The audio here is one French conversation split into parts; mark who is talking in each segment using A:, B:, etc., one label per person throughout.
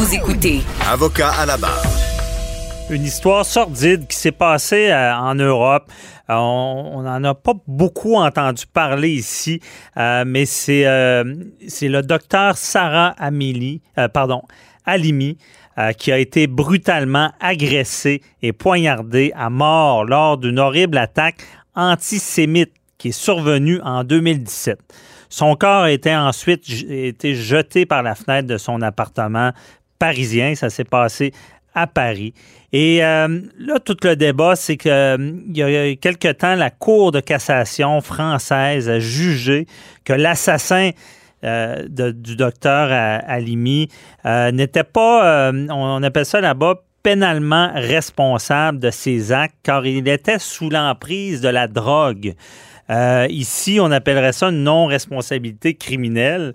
A: Vous écoutez
B: Avocat à la barre.
C: Une histoire sordide qui s'est passée euh, en Europe. Euh, on n'en a pas beaucoup entendu parler ici, euh, mais c'est c'est le docteur Sarah Amélie, pardon, Alimi, qui a été brutalement agressé et poignardé à mort lors d'une horrible attaque antisémite qui est survenue en 2017. Son corps a été ensuite été jeté par la fenêtre de son appartement parisien. Ça s'est passé à Paris. Et euh, là, tout le débat, c'est qu'il euh, y a quelque temps, la Cour de cassation française a jugé que l'assassin euh, du docteur Alimi n'était pas, on appelle ça là-bas, pénalement responsable de ses actes car il était sous l'emprise de la drogue. ici, on appellerait ça une non-responsabilité criminelle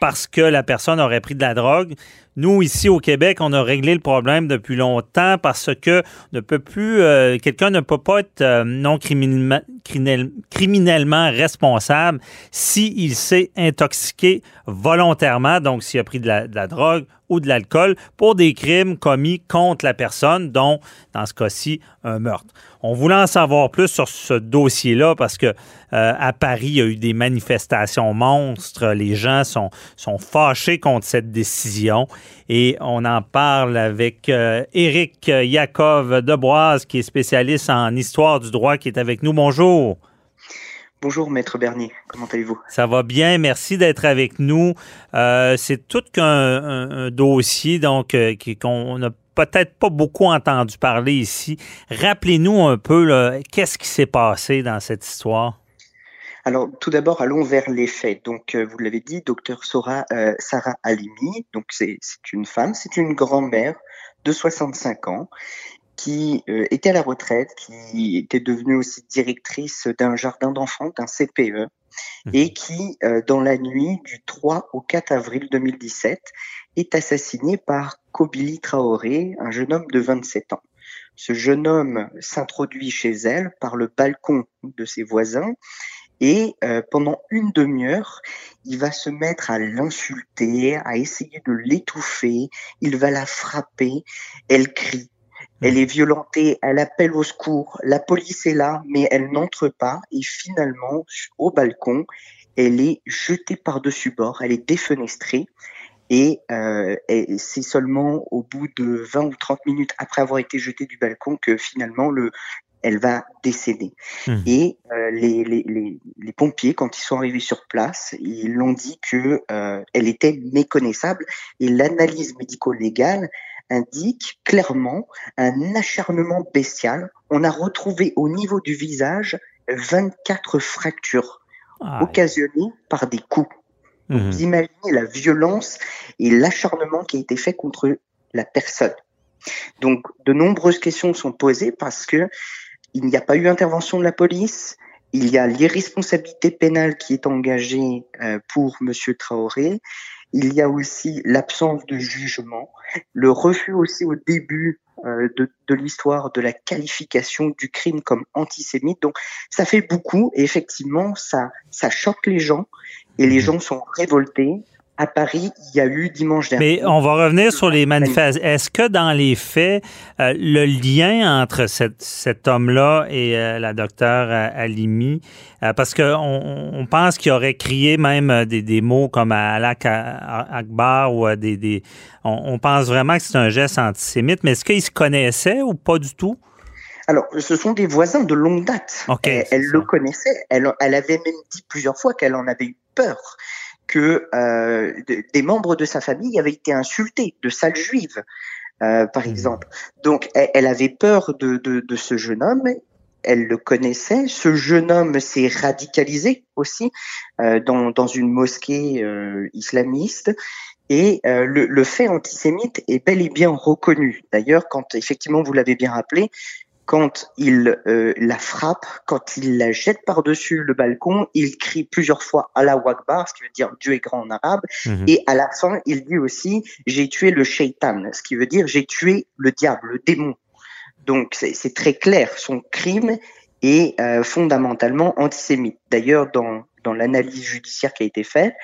C: parce que la personne aurait pris de la drogue. Nous, ici au Québec, on a réglé le problème depuis longtemps parce que ne peut plus, euh, quelqu'un ne peut pas être euh, non criminellement, responsable s'il s'est intoxiqué volontairement, donc s'il a pris de la, de la drogue ou de l'alcool pour des crimes commis contre la personne, dont, dans ce cas-ci, un meurtre. On voulait en savoir plus sur ce dossier-là parce que euh, à Paris, il y a eu des manifestations monstres. Les gens sont, sont fâchés contre cette décision. Et on en parle avec euh, Éric Yakov Deboise, qui est spécialiste en histoire du droit, qui est avec nous. Bonjour.
D: Bonjour Maître Bernier, comment allez-vous?
C: Ça va bien, merci d'être avec nous. Euh, c'est tout qu'un dossier donc qu'on n'a peut-être pas beaucoup entendu parler ici. Rappelez-nous un peu qu'est-ce qui s'est passé dans cette histoire?
D: Alors, tout d'abord, allons vers les faits. Donc, euh, vous l'avez dit, docteur Sora, euh, Sarah Alimi, donc c'est une femme, c'est une grand-mère de 65 ans qui euh, était à la retraite, qui était devenue aussi directrice d'un jardin d'enfants, d'un CPE, mhm. et qui, dans la nuit du 3 au 4 avril 2017, est assassinée par Kobili Traoré, un jeune homme de 27 ans. Ce jeune homme s'introduit chez elle par le balcon de ses voisins et euh, pendant une demi-heure, il va se mettre à l'insulter, à essayer de l'étouffer, il va la frapper, elle crie, elle est violentée, elle appelle au secours, la police est là, mais elle n'entre pas, et finalement, au balcon, elle est jetée par-dessus bord, elle est défenestrée, et, euh, et c'est seulement au bout de 20 ou 30 minutes après avoir été jetée du balcon que finalement le, elle va décéder. Mmh. Et euh, les, les, les, les, pompiers, quand ils sont arrivés sur place, ils l'ont dit que euh, elle était méconnaissable. Et l'analyse médico-légale indique clairement un acharnement bestial. On a retrouvé au niveau du visage 24 fractures occasionnées par des coups. Mmh. Vous imaginez la violence et l'acharnement qui a été fait contre la personne. Donc, de nombreuses questions sont posées parce que il n'y a pas eu intervention de la police. Il y a l'irresponsabilité pénale qui est engagée euh, pour Monsieur Traoré. Il y a aussi l'absence de jugement, le refus aussi au début euh, de, de l'histoire de la qualification du crime comme antisémite. Donc ça fait beaucoup et effectivement ça ça choque les gens et les mmh. gens sont révoltés à Paris, il y a eu dimanche
C: dernier. Mais on va revenir sur les manifestations. Est-ce que dans les faits, euh, le lien entre cet homme-là et euh, la docteure euh, Alimi, parce qu'on on pense qu'il aurait crié même des, mots comme Alak Akbar ou des... des on, pense vraiment que c'est un geste antisémite, mais est-ce qu'ils se connaissaient ou pas du tout?
D: Alors, ce sont des voisins de longue date. elle, le connaissait. Elle, elle avait même dit plusieurs fois qu'elle en avait eu peur que euh, des membres de sa famille avaient été insultés, de sales juives, euh, par mmh. exemple. Donc, elle, avait peur de, de, de, ce jeune homme. Elle le connaissait. Ce jeune homme s'est radicalisé aussi euh, dans, dans une mosquée islamiste. Et euh, le, le, fait antisémite est bel et bien reconnu. D'ailleurs, quand effectivement vous l'avez bien rappelé, quand il euh, la frappe, quand il la jette par-dessus le balcon, il crie plusieurs fois Allah Akbar, ce qui veut dire Dieu est grand en arabe, mhm. et à la fin, il dit aussi j'ai tué le shaitan, ce qui veut dire j'ai tué le diable, le démon. Donc c'est très clair, son crime est euh, fondamentalement antisémite. D'ailleurs, dans, dans l'analyse judiciaire qui a été faite,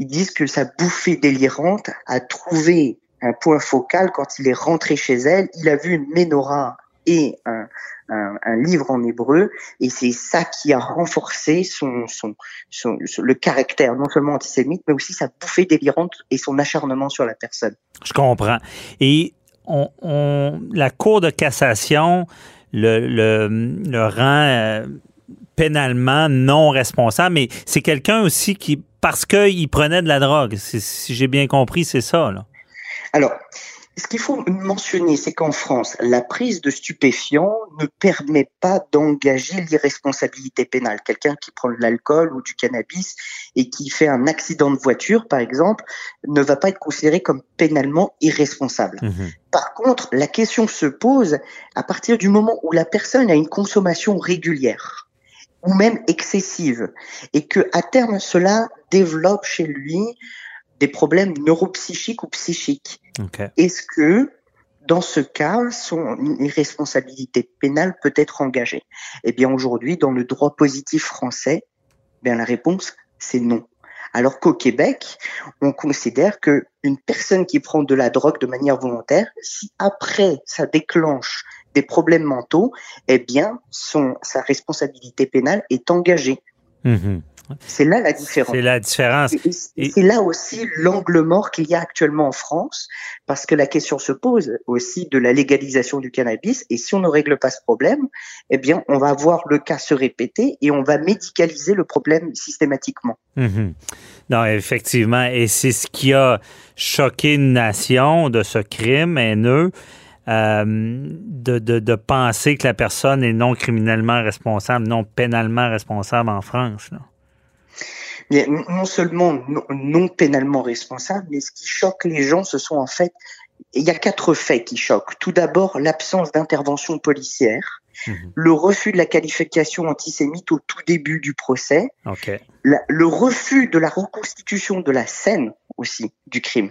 D: ils disent que sa bouffée délirante a trouvé un point focal quand il est rentré chez elle. Il a vu une menorah et un, un, livre en hébreu, et c'est ça qui a renforcé son, son, son, le caractère non seulement antisémite, mais aussi sa bouffée délirante et son acharnement sur la personne.
C: Je comprends. Et on, on la Cour de cassation le, le, le rend euh, pénalement non responsable, mais c'est quelqu'un aussi qui, parce qu'il prenait de la drogue, si j'ai bien compris, c'est ça. Là.
D: Alors, ce qu'il faut mentionner, c'est qu'en France, la prise de stupéfiants ne permet pas d'engager l'irresponsabilité pénale. Quelqu'un qui prend de l'alcool ou du cannabis et qui fait un accident de voiture, par exemple, ne va pas être considéré comme pénalement irresponsable. Mmh par contre, la question se pose à partir du moment où la personne a une consommation régulière ou même excessive et que à terme cela développe chez lui des problèmes neuropsychiques ou psychiques. Est-ce que, dans ce cas, son irresponsabilité pénale peut être engagée? Eh bien, aujourd'hui, dans le droit positif français, bien la réponse, c'est non. Alors qu'au Québec, on considère que une personne qui prend de la drogue de manière volontaire, si après ça déclenche des problèmes mentaux, eh bien, son, sa responsabilité pénale est engagée. Mmh c'est là la différence.
C: C'est la différence.
D: C'est là aussi l'angle mort qu'il y a actuellement en France, parce que la question se pose aussi de la légalisation du cannabis. Et si on ne règle pas ce problème, eh bien, on va voir le cas se répéter et on va médicaliser le problème systématiquement.
C: Mhm. Non, effectivement. Et c'est ce qui a choqué une nation de ce crime haineux. Euh, de, de, de, penser que la personne est non criminellement responsable, non pénalement responsable en France. Là
D: non seulement non, pénalement responsable, mais ce qui choque les gens, ce sont en fait, il y a quatre faits qui choquent. Tout d'abord, l'absence d'intervention policière. Mhm. Le refus de la qualification antisémite au tout début du procès. le refus de la reconstitution de la scène aussi du crime.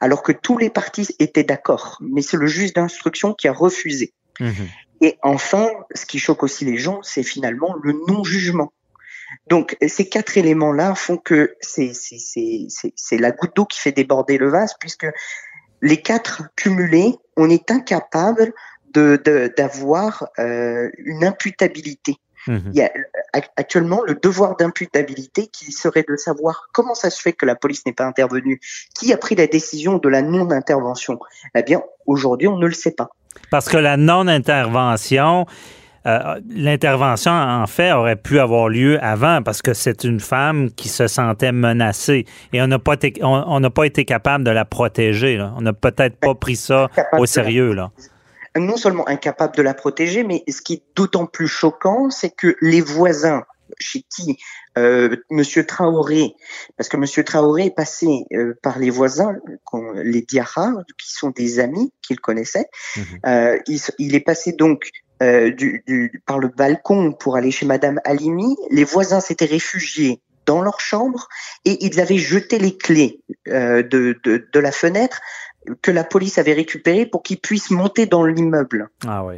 D: Alors que tous les partis étaient d'accord. Mais c'est le juge d'instruction qui a refusé. Mhm. Et enfin, ce qui choque aussi les gens, c'est finalement le non-jugement. Donc ces quatre éléments-là font que c'est la goutte d'eau qui fait déborder le vase, puisque les quatre cumulés, on est incapable d'avoir de, euh, une imputabilité. Mmh Il y a actuellement le devoir d'imputabilité qui serait de savoir comment ça se fait que la police n'est pas intervenue, qui a pris la décision de la non-intervention? Eh bien, aujourd'hui, on ne le sait pas.
C: Parce que la non-intervention, euh, l'intervention, en fait, aurait pu avoir lieu avant parce que c'est une femme qui se sentait menacée et on n'a pas, été, on, pas été capable de la protéger. On n'a peut-être pas pris ça au sérieux. Là.
D: Non seulement incapable de la protéger, mais ce qui est d'autant plus choquant, c'est que les voisins chez qui euh, Monsieur Traoré, parce que Monsieur Traoré est passé euh, par les voisins, les Diarra, qui sont des amis qu'il connaissait. Mhm. Euh, il, il, est passé donc euh, du, du, par le balcon pour aller chez Madame Halimi. Les voisins s'étaient réfugiés dans leur chambre et ils avaient jeté les clés euh, de, de, de, la fenêtre que la police avait récupérées pour qu'ils puissent monter dans l'immeuble.
C: Ah oui.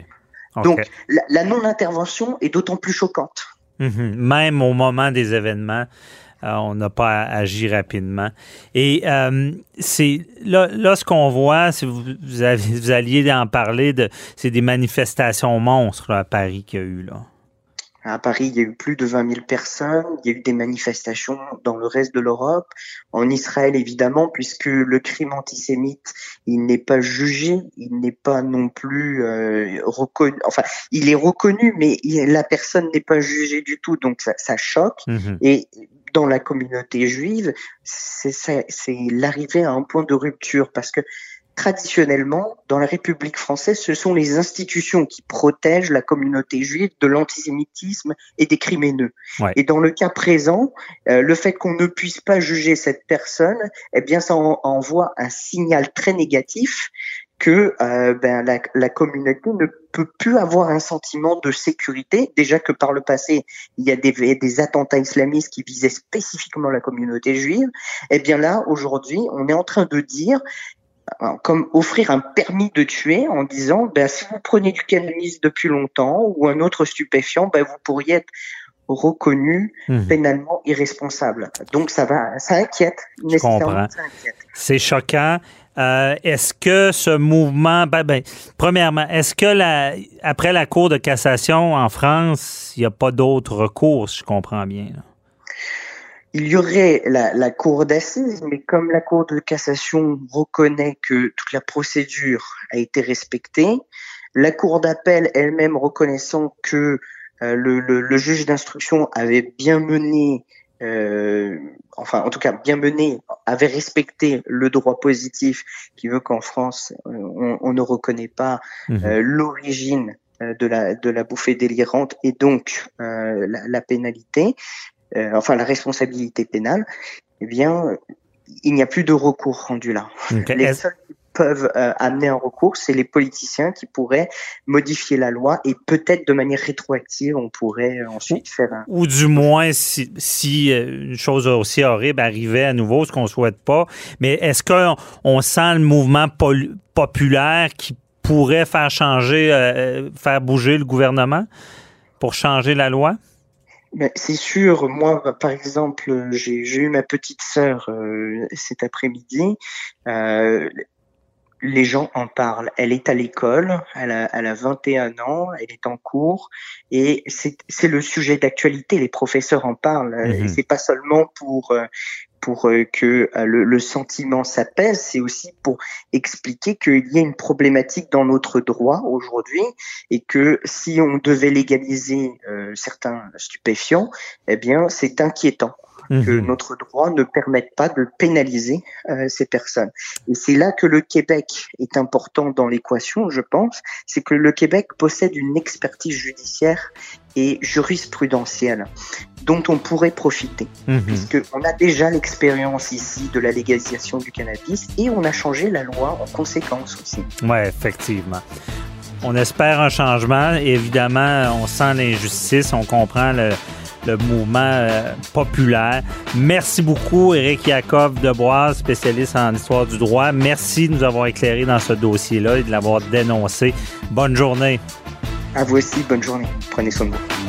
D: Donc la, la non-intervention est d'autant plus choquante.
C: Mhm. Même au moment des événements, euh, on n'a pas agi rapidement. Et euh, c'est là, là, ce qu'on voit, si vous, vous, alliez en parler, de, c'est des manifestations monstres à Paris qu'il y a eu là.
D: À Paris, il y a eu plus de 20 000 personnes. Il y a eu des manifestations dans le reste de l'Europe, en Israël évidemment, puisque le crime antisémite, il n'est pas jugé, il n'est pas non plus euh, reconnu. Enfin, il est reconnu, mais la personne n'est pas jugée du tout, donc ça, ça choque. Mm-hmm. Et dans la communauté juive, c'est l'arrivée à un point de rupture parce que traditionnellement, dans la République française, ce sont les institutions qui protègent la communauté juive de l'antisémitisme et des crimes haineux. Et dans le cas présent, euh, le fait qu'on ne puisse pas juger cette personne, eh bien, ça envoie un signal très négatif que euh, ben, la, la, communauté ne peut plus avoir un sentiment de sécurité. Déjà que par le passé, il y a des, des attentats islamistes qui visaient spécifiquement la communauté juive. Eh bien là, aujourd'hui, on est en train de dire comme offrir un permis de tuer en disant ben, si vous prenez du cannabis depuis longtemps ou un autre stupéfiant, ben, vous pourriez être reconnu mhm. pénalement irresponsable. Donc ça va, ça inquiète.
C: Je comprends. C'est choquant. Euh, est-ce que ce mouvement, ben, ben, premièrement, est-ce que la, après la Cour de cassation en France, il n'y a pas d'autres recours, si je comprends bien?
D: Il y aurait la, la cour d'assises, mais comme la cour de cassation reconnaît que toute la procédure a été respectée, la cour d'appel elle-même reconnaissant que euh, le, le, le, juge d'instruction avait bien mené, euh, enfin en tout cas bien mené, avait respecté le droit positif qui veut qu'en France euh, on, on, ne reconnaît pas mmh. euh, l'origine de la, de la bouffée délirante et donc la, la, pénalité. Euh, enfin la responsabilité pénale, eh bien, il n'y a plus de recours rendu là. Les seuls qui peuvent euh, amener un recours, c'est les politiciens qui pourraient modifier la loi et peut-être de manière rétroactive, on pourrait euh, ensuite faire un...
C: Ou du moins, si, si une chose aussi horrible arrivait à nouveau, ce qu'on souhaite pas, mais est-ce qu'on on sent le mouvement populaire qui pourrait faire changer, faire bouger le gouvernement pour changer la loi?
D: Ben, c'est sûr, moi, par exemple, j'ai eu ma petite sœur euh, cet après-midi. Euh, les gens en parlent. Elle est à l'école, elle a, elle a 21 ans, elle est en cours, et c'est le sujet d'actualité. Les professeurs en parlent. Mm C'est pas seulement pour euh, pour euh, que euh, le, sentiment s'apaise, c'est aussi pour expliquer qu'il y a une problématique dans notre droit aujourd'hui et que si on devait légaliser euh, certains stupéfiants, eh bien c'est inquiétant que mhm. notre droit ne permette pas de pénaliser ces personnes. Et c'est là que le Québec est important dans l'équation, je pense, c'est que le Québec possède une expertise judiciaire et jurisprudentielle dont on pourrait profiter, mhm. puisqu'on a déjà l'expérience ici de la légalisation du cannabis et on a changé la loi en conséquence aussi.
C: Oui, effectivement. On espère un changement. Évidemment, on sent l'injustice, on comprend le, mouvement euh, populaire. Merci beaucoup, Éric Yakov Debois, spécialiste en histoire du droit. Merci de nous avoir éclairé dans ce dossier-là et de l'avoir dénoncé. Bonne journée.
D: À vous aussi, bonne journée. Prenez soin de vous.